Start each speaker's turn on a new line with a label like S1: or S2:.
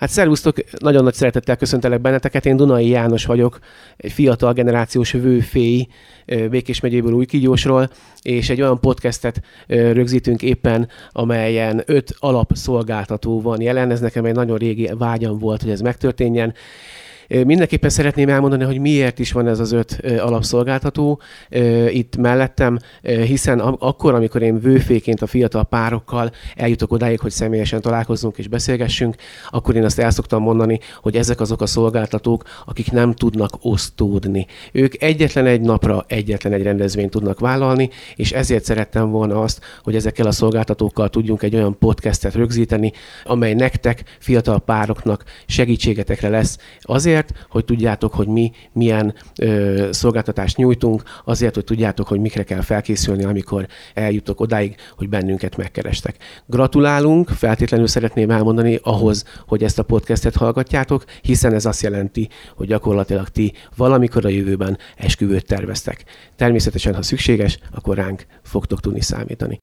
S1: Hát szervusztok, nagyon nagy szeretettel köszöntelek benneteket. Én Dunai János vagyok, egy fiatal generációs vőfély Békés megyéből Újkigyósról, és egy olyan podcastet rögzítünk éppen, amelyen öt alapszolgáltató van jelen. Ez nekem egy nagyon régi vágyam volt, hogy ez megtörténjen. Mindenképpen szeretném elmondani, hogy miért is van ez az öt alapszolgáltató itt mellettem, hiszen akkor, amikor én vőféként a fiatal párokkal eljutok odáig, hogy személyesen találkozzunk és beszélgessünk, akkor én azt el szoktam mondani, hogy ezek azok a szolgáltatók, akik nem tudnak osztódni. Ők egyetlen egy napra egyetlen egy rendezvényt tudnak vállalni, és ezért szerettem volna azt, hogy ezekkel a szolgáltatókkal tudjunk egy olyan podcastet rögzíteni, amely nektek, fiatal pároknak segítségetekre lesz. Azért, azért, hogy tudjátok, hogy mi milyen ö, szolgáltatást nyújtunk, azért, hogy tudjátok, hogy mikre kell felkészülni, amikor eljutok odáig, hogy bennünket megkerestek. Gratulálunk, feltétlenül szeretném elmondani ahhoz, hogy ezt a podcastet hallgatjátok, hiszen ez azt jelenti, hogy gyakorlatilag ti valamikor a jövőben esküvőt terveztek. Természetesen, ha szükséges, akkor ránk fogtok tudni számítani.